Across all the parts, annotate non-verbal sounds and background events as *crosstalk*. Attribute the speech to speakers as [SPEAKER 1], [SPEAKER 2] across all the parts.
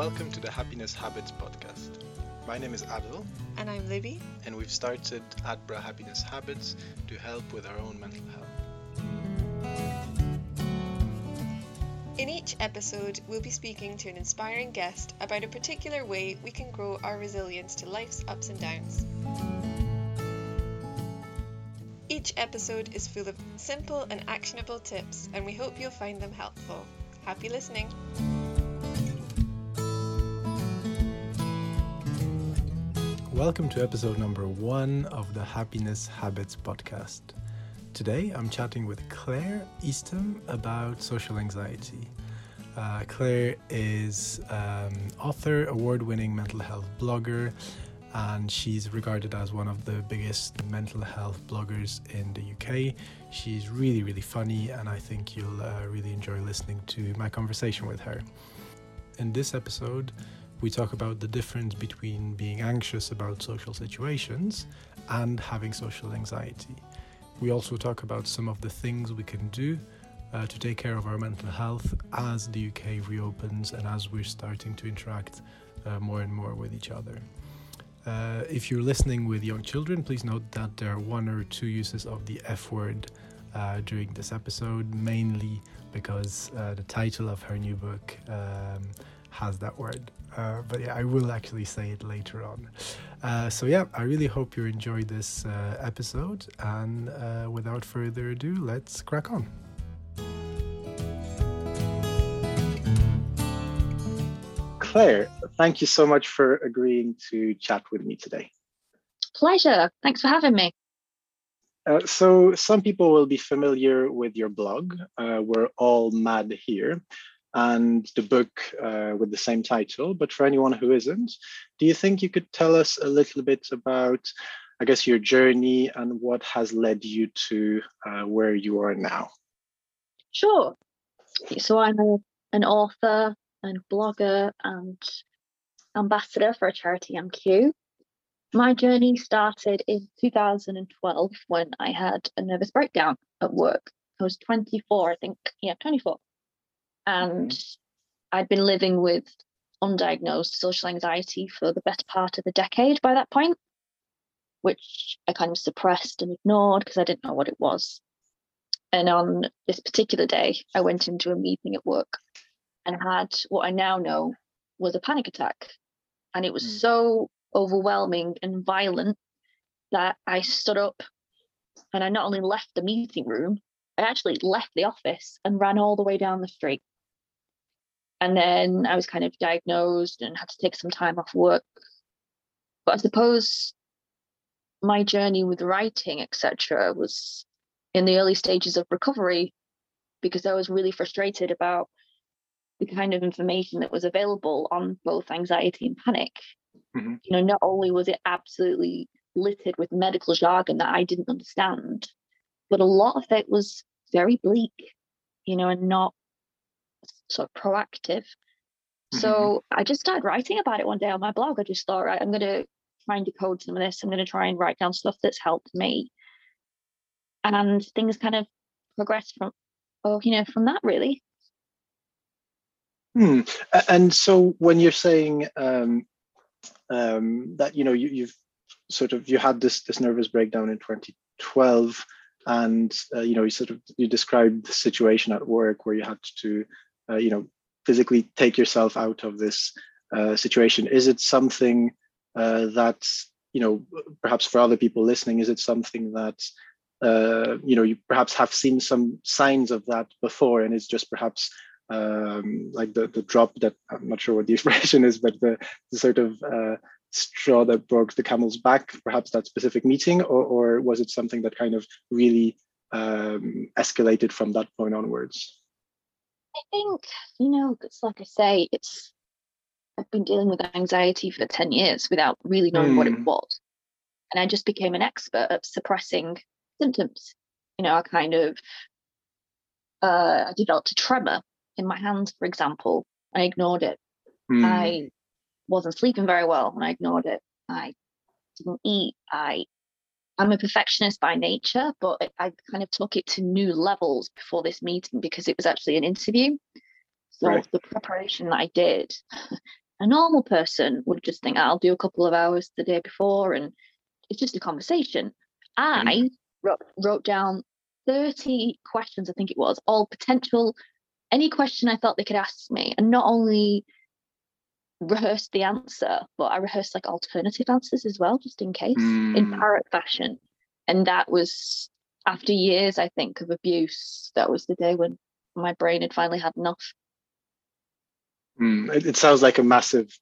[SPEAKER 1] Welcome to the Happiness Habits podcast. My name is Adil,
[SPEAKER 2] And I'm Libby.
[SPEAKER 1] and we've started Adbra Happiness Habits to help with our own mental health.
[SPEAKER 2] In each episode, we'll be speaking to an inspiring guest about a particular way we can grow our resilience to life's ups and downs. Each episode is full of simple and actionable tips, and we hope you'll find them helpful. Happy listening!
[SPEAKER 1] Welcome to episode number one of the Happiness Habits podcast. Today I'm chatting with Claire Eastham about social anxiety. Uh, Claire is um, author, award winning mental health blogger, and she's regarded as one of the biggest mental health bloggers in the UK. She's really, really funny, and I think you'll uh, really enjoy listening to my conversation with her. In this episode, we talk about the difference between being anxious about social situations and having social anxiety. We also talk about some of the things we can do uh, to take care of our mental health as the UK reopens and as we're starting to interact uh, more and more with each other. Uh, if you're listening with young children, please note that there are one or two uses of the F word uh, during this episode, mainly because uh, the title of her new book um, has that word. Uh, but yeah, I will actually say it later on. Uh, so yeah, I really hope you enjoyed this uh, episode. And uh, without further ado, let's crack on. Claire, thank you so much for agreeing to chat with me today.
[SPEAKER 3] Pleasure. Thanks for having me.
[SPEAKER 1] Uh, so, some people will be familiar with your blog. Uh, We're all mad here and the book uh, with the same title. But for anyone who isn't, do you think you could tell us a little bit about, I guess, your journey and what has led you to uh, where you are now?
[SPEAKER 3] Sure. So I'm a, an author and blogger and ambassador for a charity MQ. My journey started in 2012 when I had a nervous breakdown at work. I was 24, I think. Yeah, 24. And I'd been living with undiagnosed social anxiety for the better part of a decade by that point, which I kind of suppressed and ignored because I didn't know what it was. And on this particular day, I went into a meeting at work and had what I now know was a panic attack. And it was
[SPEAKER 1] Mm.
[SPEAKER 3] so overwhelming and violent that I stood up and I not only left the meeting room, I actually left the office and ran all the way down the street. And then I was kind of diagnosed and had to take some time off work. But I suppose my journey with writing, etc., was in the early stages of recovery because I was really frustrated about the kind of information that was available on both anxiety and panic.
[SPEAKER 1] Mhm.
[SPEAKER 3] You know, not only was it absolutely littered with medical jargon that I didn't understand, but a lot of it was very bleak, you know, and not sort of proactive. So I just started writing about it one day on my blog. I just thought, right, I'm going to try and decode some of this. I'm going to try and write down stuff that's helped me. And things kind of progressed from, oh, you know, from that really.
[SPEAKER 1] Hmm. And so when you're saying um, um, that you know you, you've sort of you had this this nervous breakdown in 2012, and uh, you know you sort of you described the situation at work where you had to uh, you know physically take yourself out of this uh, situation. Is it something uh, that you know perhaps for other people listening? Is it something that uh, you know you perhaps have seen some signs of that before, and it's just perhaps um, like the the drop that I'm not sure what the *laughs* expression is, but the, the sort of uh, straw that broke the camel's back, perhaps that specific meeting, or, or was it something that kind of really um, escalated from that point onwards?
[SPEAKER 3] I think, you know, it's like I say, it's, I've been dealing with anxiety for 10 years without really knowing what it
[SPEAKER 1] Hmm.
[SPEAKER 3] was. And I just became an expert at suppressing symptoms. You know, I kind of, uh, I developed a tremor in my hands, for example. I ignored it.
[SPEAKER 1] Hmm.
[SPEAKER 3] I wasn't sleeping very well and I ignored it. I didn't eat. I I'm a perfectionist by nature, but I kind of took it to new levels before this meeting because it was actually an interview. So
[SPEAKER 1] Right.
[SPEAKER 3] the preparation that I did, a normal person would just think, I'll do a couple of hours the day before and it's just a conversation. I mm-hmm. wrote, wrote down 30 questions, I think it was, all potential, any question I thought they could ask me. And not only rehearsed the answer, but I rehearsed like alternative answers as well, just in case, mm. in parrot fashion. And that was after years, I think, of abuse. That was the day when my brain had finally had enough.
[SPEAKER 1] Mm. It, it, sounds like a massive,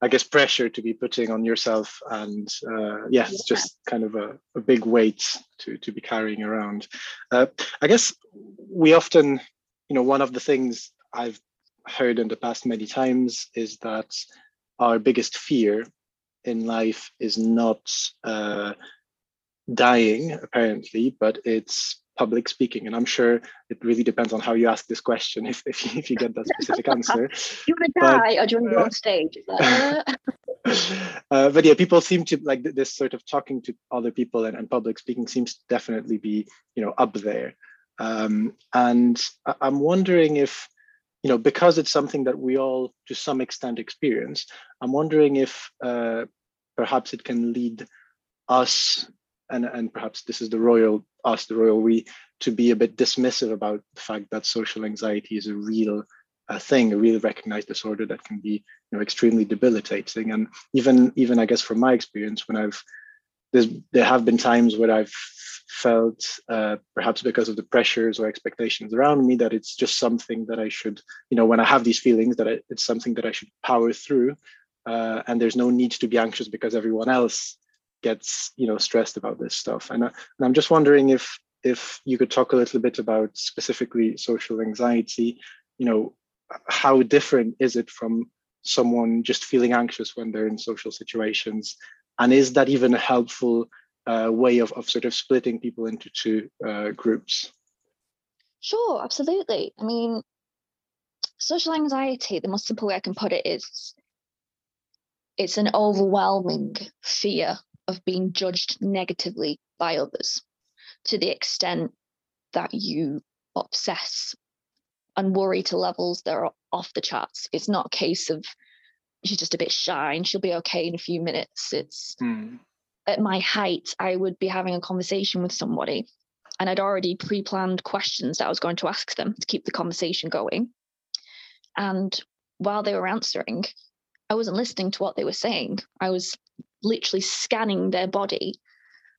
[SPEAKER 1] I guess, pressure to be putting on yourself, and uh, yes, yeah. just kind of a, a, big weight to to be carrying around. Uh, I guess we often, you know, one of the things I've heard in the past many times is that our biggest fear in life is not uh, dying, apparently, but it's public speaking. And I'm sure it really depends on how you ask this question if, if, you, if you get that specific answer. *laughs*
[SPEAKER 3] you want to die or do you want to go on stage? *laughs*
[SPEAKER 1] uh, but yeah, people seem to like this sort of talking to other people and, and public speaking seems to definitely be, you know, up there. Um, and I'm wondering if you know, because it's something that we all to some extent experience, I'm wondering if uh, perhaps it can lead us, and, and perhaps this is the royal us, the royal we, to be a bit dismissive about the fact that social anxiety is a real uh, thing, a real recognized disorder that can be, you know, extremely debilitating. And even, even I guess from my experience, when I've there's, there have been times where I've felt, uh, perhaps because of the pressures or expectations around me, that it's just something that I should, you know, when I have these feelings, that it's something that I should power through, uh, and there's no need to be anxious because everyone else gets, you know, stressed about this stuff. And, I, and I'm just wondering if if you could talk a little bit about specifically social anxiety, you know, how different is it from someone just feeling anxious when they're in social situations and is that even a helpful uh, way of, of sort of splitting people into two uh, groups?
[SPEAKER 3] Sure, absolutely. I mean, social anxiety, the most simple way I can put it is it's an overwhelming fear of being judged negatively by others to the extent that you obsess and worry to levels that are off the charts. It's not a case of she's just a bit shy and she'll be okay in a few minutes. It's mm. At my height, I would be having a conversation with somebody and I'd already pre planned questions that I was going to ask them to keep the conversation going. And while they were answering, I wasn't listening to what they were saying. I was literally scanning their body,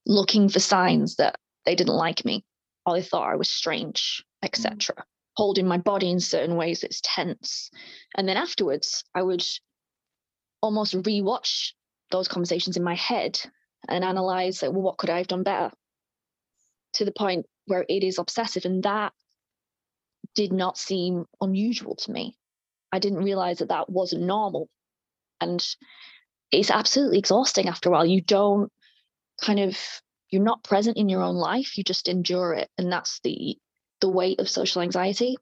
[SPEAKER 3] looking for signs that they didn't like me or they thought I was strange, etc. Mm. Holding my body in certain ways that's tense. And then afterwards, I would almost rewatch those conversations in my head and analyze like, well, what could I have done better? To the point where it is obsessive. And that did not seem unusual to me. I didn't realize that that wasn't normal. And it's absolutely exhausting after a while. You don't kind of, you're not present in your own life, you just endure it. And that's the the weight of social anxiety.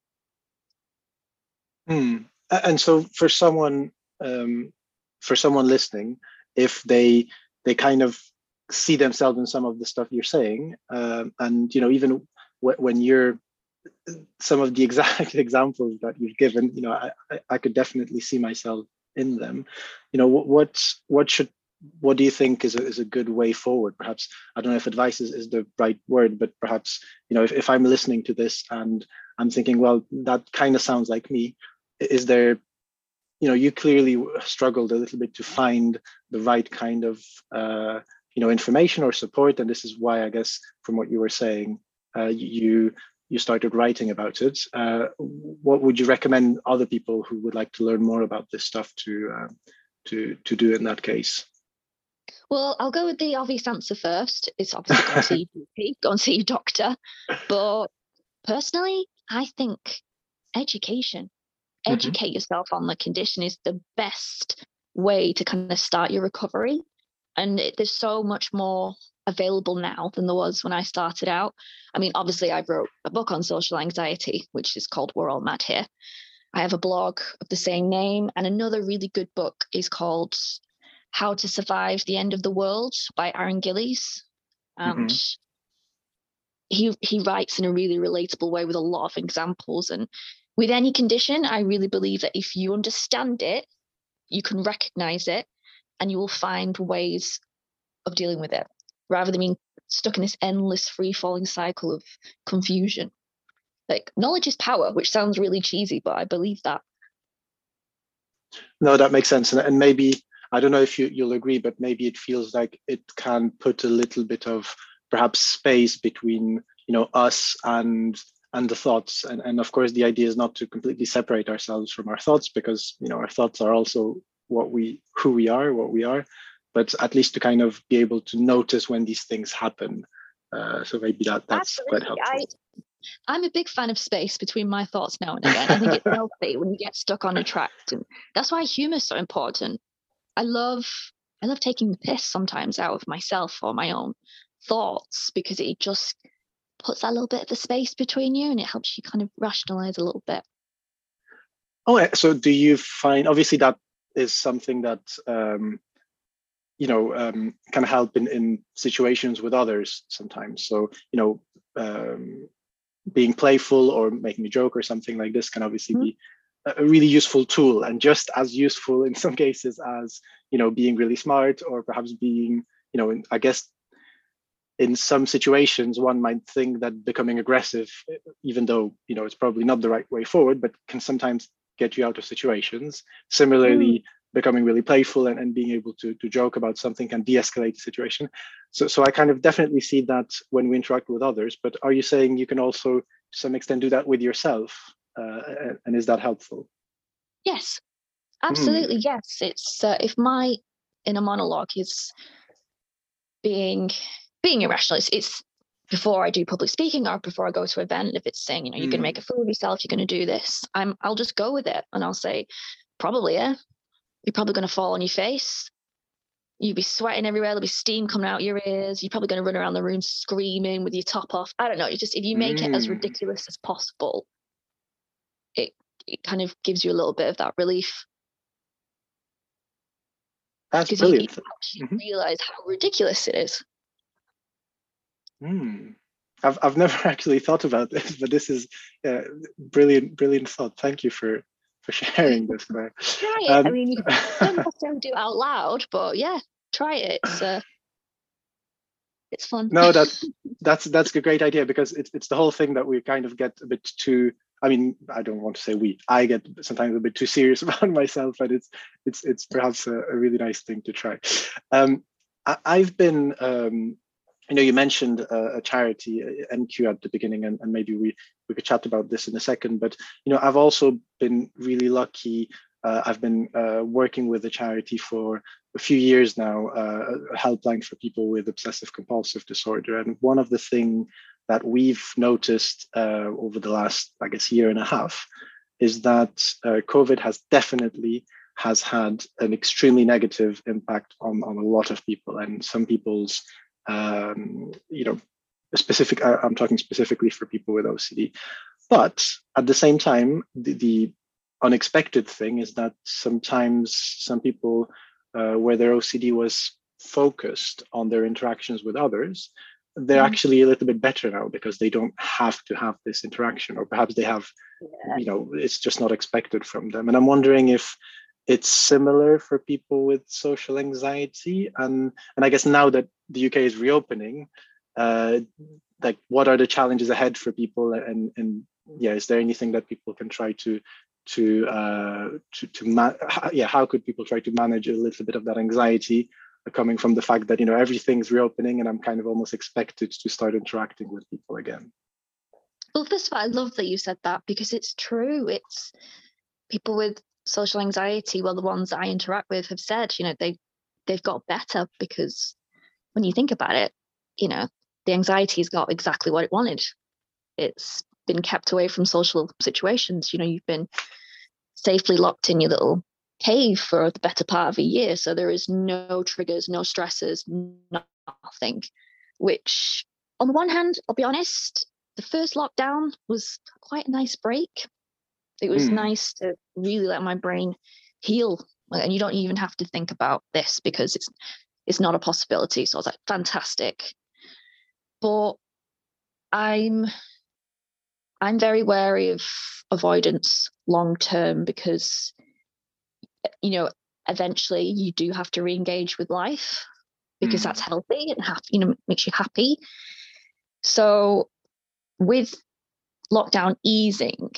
[SPEAKER 1] Hmm. And so for someone um, for someone listening if they they kind of see themselves in some of the stuff you're saying um, and you know even w- when you're some of the exact *laughs* examples that you've given you know I, I could definitely see myself in them. You know what what should what do you think is a, is a good way forward? Perhaps i don't know if advice is, is the right word but perhaps you know if, if i'm listening to this and i'm thinking well that kind of sounds like me is there you know you clearly struggled a little bit to find the right kind of uh, you know information or support and this is why i guess from what you were saying uh, you you started writing about it uh, what would you recommend other people who would like to learn more about this stuff to um, to to do in that case
[SPEAKER 3] well i'll go with the obvious answer first it's obviously go and see *laughs* your go and see your doctor but personally i think education Mm-hmm. educate mm-hmm. yourself on the condition is the best way to kind of start your recovery. And it, there's so much more available now than there was when I started out. I mean, obviously, I wrote a book on social anxiety, which is called We're All Mad Here. I have a blog of the same name, and another really good book is called How to Survive the End of the World by Aaron Gillies. And mm-hmm. he he writes in a really relatable way with a lot of examples and with any condition, I really believe that if you understand it, you can recognize it and you will find ways of dealing with it rather than being stuck in this endless free falling cycle of confusion. Like knowledge is power, which sounds really cheesy, but I believe that.
[SPEAKER 1] No, that makes sense. And, maybe, I don't know if you, you'll agree, but maybe it feels like it can put a little bit of perhaps space between, you know, us and and the thoughts and, and of course the idea is not to completely separate ourselves from our thoughts because you know our thoughts are also what we who we are what we are but at least to kind of be able to notice when these things happen uh, so maybe that that's Absolutely. quite helpful
[SPEAKER 3] I, am a big fan of space between my thoughts now and again. I think it's *laughs* healthy when you get stuck on a track, and that's why humor is so important. I love, I love taking the piss sometimes out of myself or my own thoughts because it just puts that little bit of a space between you, and it helps you kind of rationalize a little bit.
[SPEAKER 1] Oh, so do you find obviously that is something that um, you know um, can help in, in situations with others sometimes so you know um, being playful or making a joke or something like this can obviously mm-hmm. be a really useful tool and just as useful in some cases as you know being really smart or perhaps being you know i guess in some situations one might think that becoming aggressive even though you know it's probably not the right way forward but can sometimes get you out of situations similarly mm becoming really playful and, and being able to, to joke about something can de-escalate the situation. So, so I kind of definitely see that when we interact with others, but are you saying you can also to some extent do that with yourself? Uh, and is that helpful?
[SPEAKER 3] Yes, absolutely. Mm. Yes. It's uh, if my inner monologue is being being irrational, it's, it's before I do public speaking or before I go to an event, if it's saying, you know, you're mm. going to make a fool of yourself, you're going to do this, I'm I'll just go with it and I'll say, probably, yeah, you're probably going to fall on your face. You'll be sweating everywhere. There'll be steam coming out your ears. You're probably going to run around the room screaming with your top off. I don't know. You just if you make mm. it as mm. ridiculous as possible, it it kind of gives you a little bit of that relief.
[SPEAKER 1] That's brilliant.
[SPEAKER 3] You, mm-hmm. realize how ridiculous it is.
[SPEAKER 1] Hmm. I've I've never *laughs* actually thought about this, but this is uh, brilliant, brilliant thought. Thank you for for sharing this, *laughs* Claire.
[SPEAKER 3] Try it. Um, I mean, you *laughs* don't have to do it out loud, but yeah, try it. It's, uh, it's fun.
[SPEAKER 1] No, that's that's that's a great idea because it's it's the whole thing that we kind of get a bit too. I mean, I don't want to say we. I get sometimes a bit too serious about myself, but it's it's it's perhaps a, a really nice thing to try. Um, I, have been um, you know, you mentioned uh, a charity, uh, MQ, at the beginning, and, and maybe we we could chat about this in a second. But you know, I've also been really lucky. Uh, I've been uh, working with a charity for a few years now, uh, a helpline for people with obsessive compulsive disorder. And one of the things that we've noticed uh, over the last, I guess, year and a half, is that COVID has definitely has had an extremely negative impact on, on a lot of people and some people's um, you know, specific, I'm talking specifically for people with OCD. But at the same time, the, the unexpected thing is that sometimes some people uh, where their OCD was focused on their interactions with others, they're mm. actually a little bit better now because they don't have to have this interaction, or perhaps they have, yeah. you know, it's just not expected from them. And I'm wondering if it's similar for people with social anxiety and and i guess now that the uk is reopening uh like what are the challenges ahead for people? And and yeah is there anything that people can try to to uh to to ma- yeah how could people try to manage a little bit of that anxiety coming from the fact that you know everything's reopening and i'm kind of almost expected to start interacting with people again?
[SPEAKER 3] Well first of all i love that you said that because it's true. It's people with social anxiety, well, the ones I interact with have said, you know, they they've got better because when you think about it, you know, the anxiety's got exactly what it wanted. It's been kept away from social situations. You know, you've been safely locked in your little cave for the better part of a year. So there is no triggers, no stresses, nothing. Which, on the one hand, I'll be honest, the first lockdown was quite a nice break it was mm. nice to really let my brain heal. And you don't even have to think about this because it's it's not a possibility. So I was like, fantastic. But I'm I'm very wary of avoidance long term because you know eventually you do have to re-engage with life because
[SPEAKER 1] Mm.
[SPEAKER 3] that's healthy and happy, you know, makes you happy. So with lockdown easing,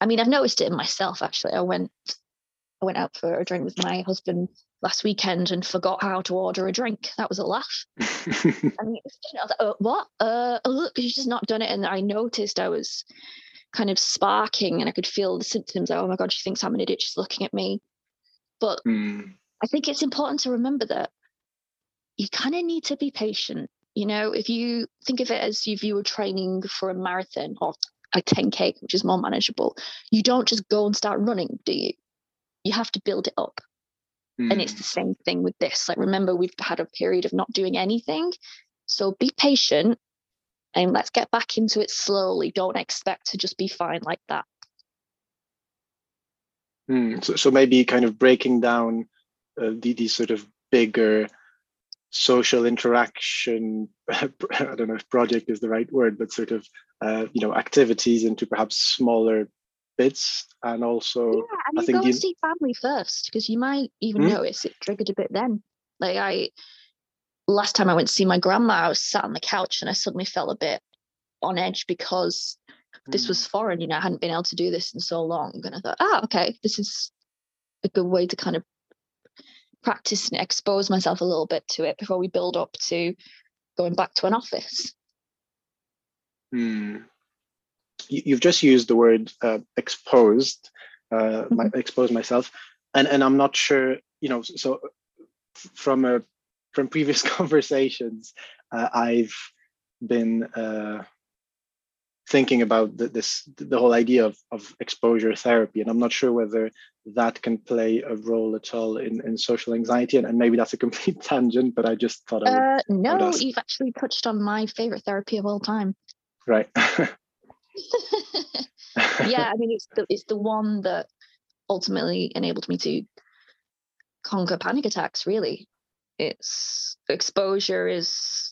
[SPEAKER 3] I mean, I've noticed it in myself actually. I went I went out for a drink with my husband last weekend and forgot how to order a drink. That was a laugh. *laughs* I mean, it's just- I was like, oh, what? Uh, oh, look, she's just not done it. And I noticed I was kind of sparking and I could feel the symptoms. Oh my God, she thinks I'm an idiot. She's looking at me. But
[SPEAKER 1] Mm.
[SPEAKER 3] I think it's important to remember that you kind of need to be patient. You know, if you think of it as if you were training for a marathon or a 10K, which is more manageable, you don't just go and start running, do you? You have to build it up. And it's
[SPEAKER 1] Mm.
[SPEAKER 3] the same thing with this. Like, remember, we've had a period of not doing anything. So be patient and let's get back into it slowly. Don't expect to just be fine like that.
[SPEAKER 1] Mm, So, so maybe kind of breaking down uh, the, these sort of bigger social interaction, *laughs* I don't know if project is the right word, but sort of, uh, you know, activities into perhaps smaller bits and also,
[SPEAKER 3] Yeah, I mean,
[SPEAKER 1] think
[SPEAKER 3] go and see family first because you might even
[SPEAKER 1] Hmm?
[SPEAKER 3] notice it triggered a bit then. Like I, last time I went to see my grandma, I was sat on the couch and I suddenly felt a bit on edge because this
[SPEAKER 1] Mm.
[SPEAKER 3] was foreign. You know, I hadn't been able to do this in so long, and I thought, ah, okay, this is a good way to kind of practice and expose myself a little bit to it before we build up to going back to an office.
[SPEAKER 1] Hmm. You, you've just used the word uh, exposed, uh, my, expose myself, and and I'm not sure. You know, so from a from previous *laughs* conversations, uh, I've been uh, thinking about the, this the whole idea of of exposure therapy, and I'm not sure whether that can play a role at all in in social anxiety, and, and maybe that's a complete *laughs* tangent, but I just thought I would.
[SPEAKER 3] Uh, no, you've actually touched on my favorite therapy of all time. *laughs*
[SPEAKER 1] right. *laughs*
[SPEAKER 3] yeah, I mean it's the it's the one that ultimately enabled me to conquer panic attacks. Really, it's exposure is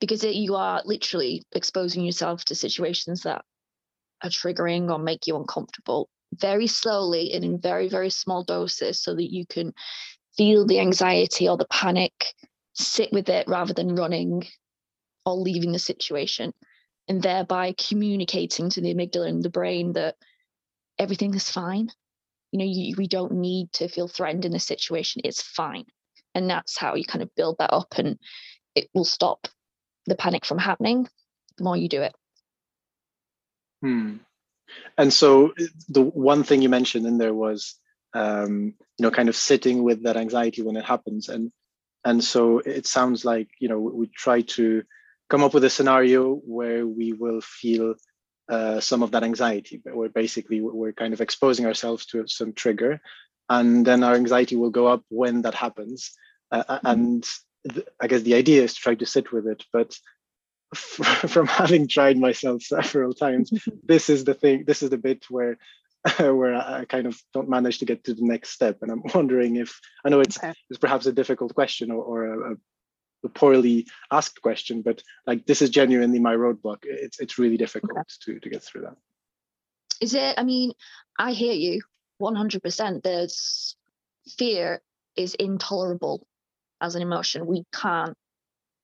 [SPEAKER 3] because it, you are literally exposing yourself to situations that are triggering or make you uncomfortable very slowly and in very very small doses, so that you can feel the anxiety or the panic, sit with it rather than running or leaving the situation and thereby communicating to the amygdala and the brain that everything is fine. You know, you, we don't need to feel threatened in this situation. It's fine. And that's how you kind of build that up and it will stop the panic from happening the more you do it.
[SPEAKER 1] Hmm. And so the one thing you mentioned in there was, um, you know, kind of sitting with that anxiety when it happens, and and so it sounds like you know we, try to come up with a scenario where we will feel uh, some of that anxiety, but we're basically we're kind of exposing ourselves to some trigger, and then our anxiety will go up when that happens, uh, and th- I guess the idea is to try to sit with it, but *laughs* from having tried myself several times *laughs* this is the thing this is the bit where *laughs* where i kind of don't manage to get to the next step and i'm wondering if i know it's,
[SPEAKER 3] Okay.
[SPEAKER 1] it's perhaps a difficult question or, or a, a poorly asked question but like this is genuinely my roadblock it's it's really difficult to to get through that
[SPEAKER 3] Is it, I mean, I hear you 100%. There's fear is intolerable as an emotion. We can't,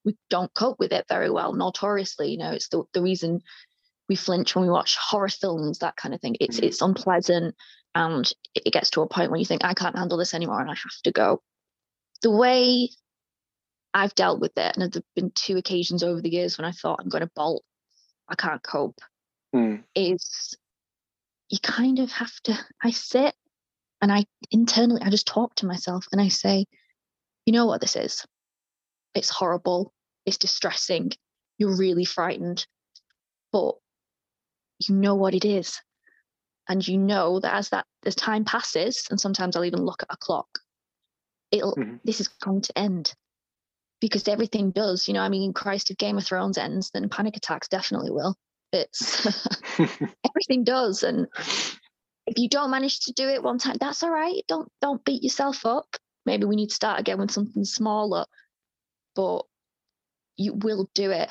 [SPEAKER 3] we don't cope with it very well. Notoriously, you know, it's the, the reason we flinch when we watch horror films, that kind of thing. It's
[SPEAKER 1] Mhm.
[SPEAKER 3] it's unpleasant and it gets to a point where you think, I can't handle this anymore and I have to go. The way I've dealt with it, and there've been two occasions over the years when I thought I'm going to bolt, I can't cope
[SPEAKER 1] Hmm.
[SPEAKER 3] is you kind of have to i sit and i internally i just talk to myself and i say you know what this is? It's horrible. It's distressing. You're really frightened. But you know what it is. And you know that as that as time passes and sometimes i'll even look at a clock it'll
[SPEAKER 1] Mhm.
[SPEAKER 3] this is going to end. Because everything does you know i mean christ if game of thrones ends then panic attacks definitely will. It's *laughs* *laughs* everything does and if you don't manage to do it one time that's all right. Don't don't beat yourself up maybe we need to start again with something smaller but you will do it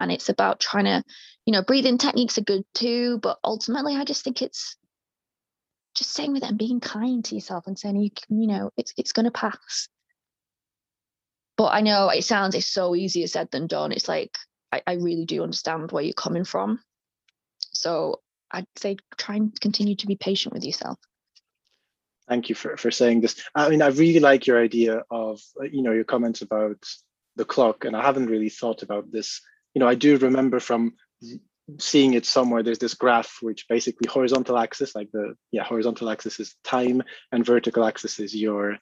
[SPEAKER 3] and it's about trying to you know breathing techniques are good too but ultimately i just think it's just sitting with it and being kind to yourself and saying, you, you know, it's it's going to pass. But I know it sounds it's so easier said than done. It's like I, I really do understand where you're coming from. So I'd say try and continue to be patient with yourself.
[SPEAKER 1] Thank you for, for saying this. I mean, I really like your idea of, you know, your comments about the clock, and I haven't really thought about this. You know, I do remember from seeing it somewhere, there's this graph which basically horizontal axis, like the, yeah, horizontal axis is time and vertical axis is your,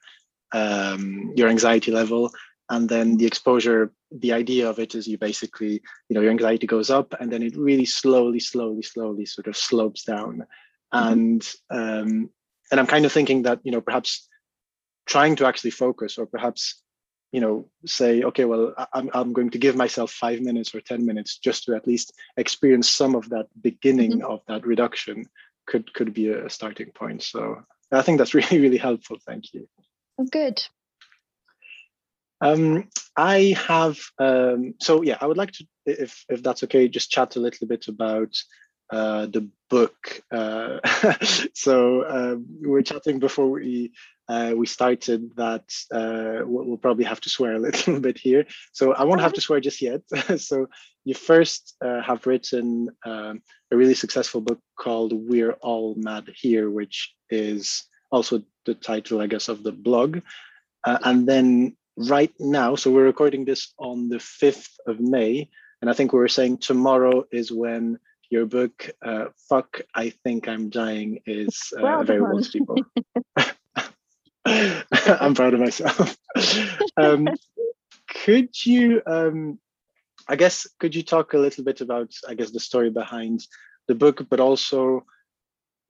[SPEAKER 1] um, your anxiety level and then the exposure the idea of it is you basically you know your anxiety goes up and then it really slowly slowly slowly sort of slopes down mm-hmm. and um and i'm kind of thinking that you know perhaps trying to actually focus or perhaps you know say okay well i'm, I'm going to give myself five minutes or ten minutes just to at least experience some of that beginning mm-hmm. of that reduction could could be a starting point. So i think that's *laughs* really really helpful. Thank you.
[SPEAKER 3] Good.
[SPEAKER 1] Um, I have, um, so yeah, I would like to, if, if that's okay, just chat a little bit about uh, the book. Uh, *laughs* so uh, we were chatting before we uh, we started that uh, we'll, we'll, probably have to swear a *laughs* little bit here. So I won't have to swear just yet. *laughs* so you first uh, have written um, a really successful book called We're All Mad Here, which is also the title, I guess, of the blog. and then right now, so we're recording this on the 5th of May, and I think we were saying tomorrow is when your book, uh, Fuck, I Think I'm Dying, is uh, well available to people. *laughs* I'm proud of myself. *laughs* um, could you, um, I guess, could you talk a little bit about, I guess, the story behind the book, but also,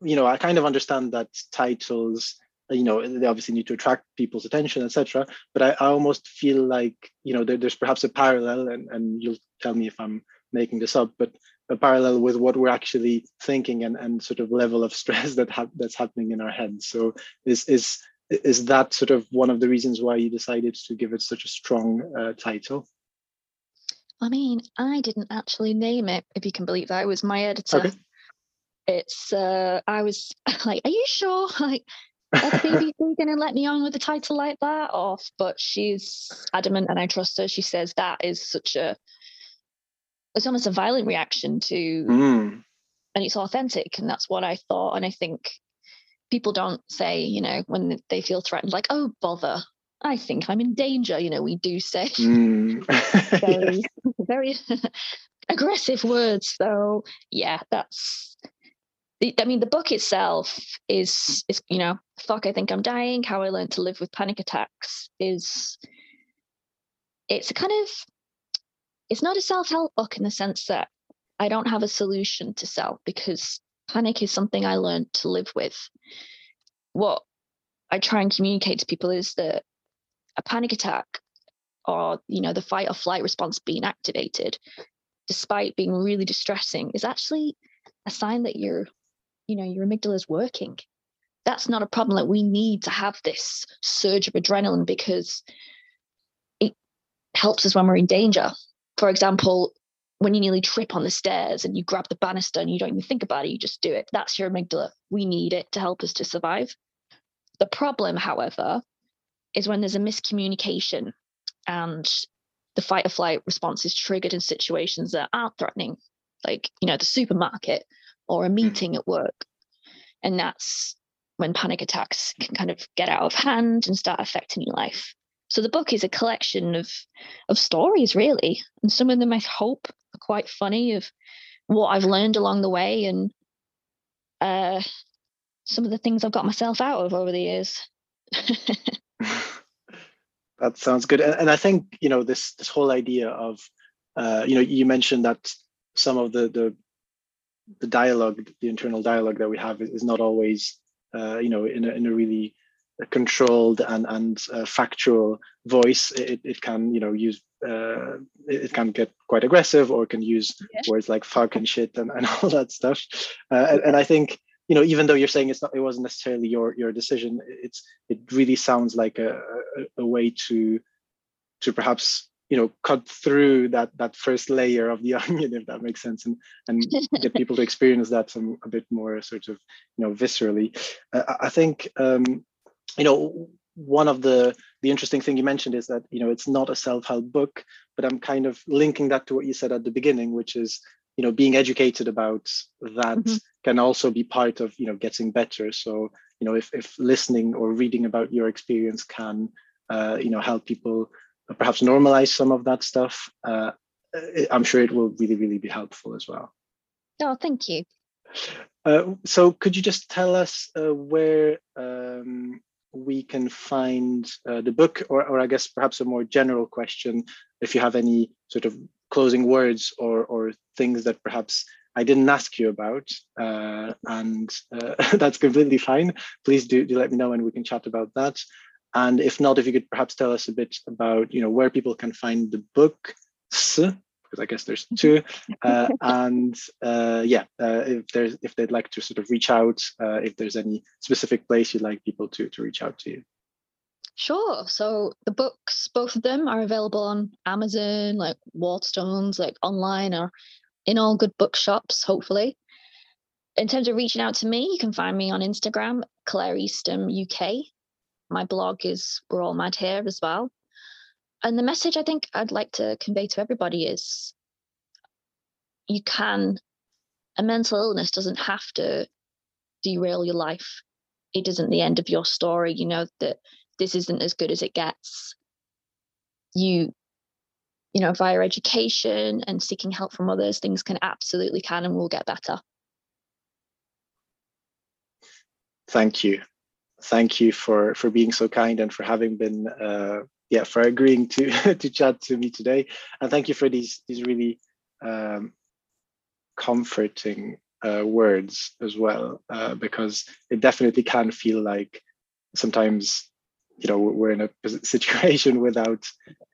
[SPEAKER 1] you know, I kind of understand that titles you know they obviously need to attract people's attention etc but I, I, almost feel like you know there, there's perhaps a parallel and, and you'll tell me if i'm making this up but a parallel with what we're actually thinking and, and sort of level of *laughs* stress that ha- that's happening in our heads so is is is that sort of one of the reasons why you decided to give it such a strong uh, title
[SPEAKER 3] i mean i didn't actually name it if you can believe that it was my editor okay. it's uh i was *laughs* like are you sure *laughs* like are the BBC going to let me on with a title like that? Or, but she's adamant, and I trust her. She says that is such a, it's almost a violent reaction to, mm. and it's authentic, and that's what I thought. And I think people don't say, you know, when they feel threatened, like, oh bother, I think I'm in danger. You know, we do say mm. *laughs* very, very *laughs* aggressive words. So yeah, that's I mean, the book itself is is you know, fuck, I think I'm dying. How I learned to live with panic attacks is it's a kind of it's not a self help book in the sense that I don't have a solution to sell because panic is something I learned to live with. What I try and communicate to people is that a panic attack or you know the fight or flight response being activated despite being really distressing is actually a sign that you're you know your amygdala is working. That's not a problem. Like we need to have this surge of adrenaline because it helps us when we're in danger for example when you nearly trip on the stairs and you grab the banister and you don't even think about it you just do it that's your amygdala we need it to help us to survive the problem however is when there's a miscommunication and the fight or flight response is triggered in situations that aren't threatening like you know the supermarket or a hmm. meeting at work. And that's when panic attacks can kind of get out of hand and start affecting your life. So the book is a collection of of stories, really, and some of them I hope are quite funny of what I've learned along the way and uh, some of the things I've got myself out of over the years. *laughs*
[SPEAKER 1] that sounds good, and, and, I think you know this this whole idea of uh, you know you mentioned that some of the the the dialogue, the internal dialogue that we have is, not always, uh, you know, in a, in a really controlled and and uh, factual voice. It, it can, you know, use uh, it can get quite aggressive or can use yeah. words like fuck and shit and, and *laughs* all that stuff. Uh, and, and I think you know, even though you're saying it's not, it wasn't necessarily your your decision. It's it really sounds like a, a, a way to to perhaps you know cut through that that first layer of the *laughs* onion if that makes sense and and *laughs* get people to experience that some a bit more sort of you know viscerally uh, i think um you know one of the the interesting thing you mentioned is that you know it's not a self-help book but i'm kind of linking that to what you said at the beginning which is you know being educated about that mm-hmm. can also be part of you know getting better. So you know if, if listening or reading about your experience can uh, you know help people perhaps normalize some of that stuff uh, i'm sure it will really really be helpful as well.
[SPEAKER 3] Oh thank you.
[SPEAKER 1] Uh, so could you just tell us uh, where um, we can find uh, the book or, or i guess perhaps a more general question if you have any sort of closing words or or things that perhaps I didn't ask you about, uh, and uh, *laughs* that's completely fine. Please do, do let me know and we can chat about that. And if not, if you could perhaps tell us a bit about you know where people can find the book, because I guess there's *laughs* two, uh, and uh, yeah, uh, if there's if they'd like to sort of reach out, uh, if there's any specific place you'd like people to to reach out to you.
[SPEAKER 3] Sure. So the books, both of them, are available on Amazon, like Waterstones, like online or in all good bookshops, hopefully. In terms of reaching out to me, you can find me on Instagram, Claire Eastham UK. My blog is We're All Mad Here as well. And the message I think I'd like to convey to everybody is you can, a mental illness doesn't have to derail your life. It isn't the end of your story. You know, that this isn't as good as it gets you you know via education and seeking help from others things can absolutely can and will get better
[SPEAKER 1] thank you thank you for for being so kind and for having been uh yeah for agreeing to *laughs* to chat to me today. And thank you for these these really um comforting uh, words as well uh, because it definitely can feel like sometimes you know we're in a *laughs* situation without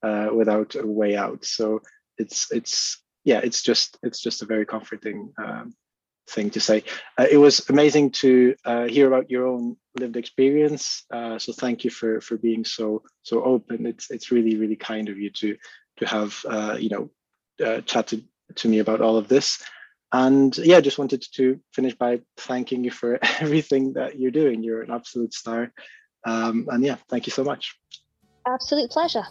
[SPEAKER 1] uh, without a way out. So it's it's yeah it's just it's just a very comforting um, thing to say. Uh, it was amazing to uh, hear about your own lived experience. Uh, so thank you for for being so so open. It's it's really really kind of you to to have uh, you know uh, chatted to me about all of this. And yeah just wanted to finish by thanking you for *laughs* everything that you're doing. You're an absolute star. Um, and yeah, thank you so much.
[SPEAKER 3] Absolute pleasure.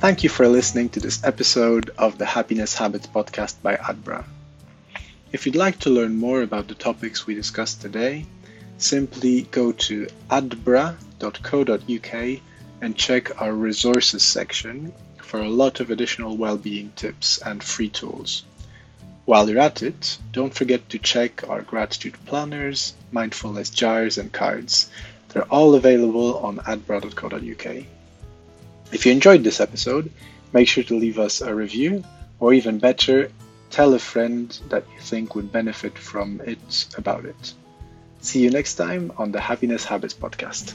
[SPEAKER 1] Thank you for listening to this episode of the Happiness Habits podcast by Adbra. If you'd like to learn more about the topics we discussed today, simply go to adbra.co.uk and check our resources section for a lot of additional well-being tips and free tools. While you're at it, don't forget to check our gratitude planners, mindfulness jars, and cards. They're all available on adbra.co.uk. If you enjoyed this episode, make sure to leave us a review, or even better, tell a friend that you think would benefit from it about it. See you next time on the Happiness Habits podcast.